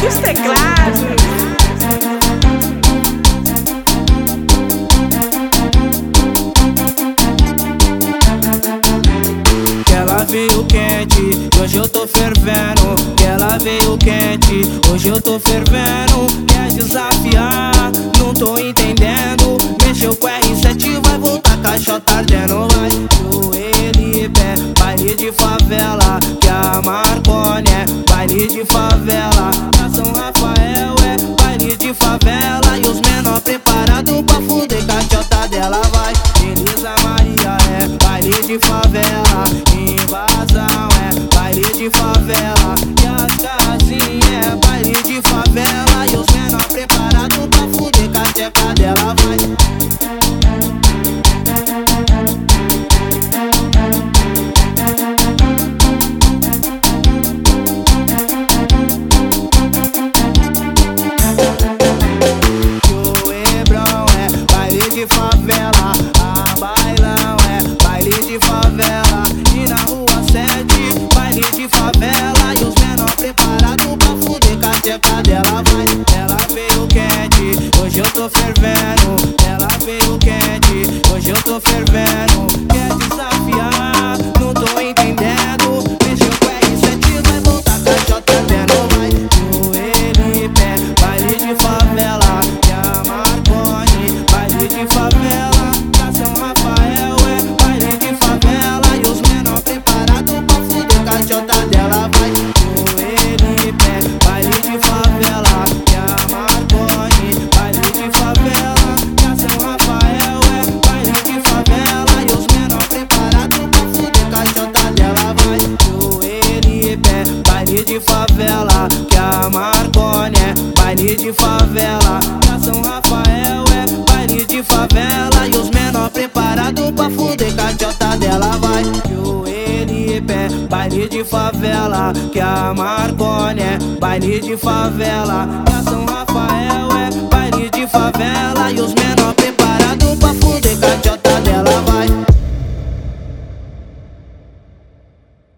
dos teclados. Veio quente, hoje eu tô fervendo. Que ela veio quente, hoje eu tô fervendo. Quer desafiar, não tô entendendo. Baile de favela. A São Rafael é baile de favela. E os menor preparados pra fuder caixota dela. Vai, Elisa Maria é baile de favela. Dela. Vai, ela veio quente, hoje eu tô fervendo. Ela veio quente, hoje eu tô fervendo. Favela. Que a Marconi é baile de favela. Da São Rafael é baile de favela. E os menor preparados pra fuder com dela. Vai, joelho e pé, baile de favela. Que a Marconi é baile de favela. Da São Rafael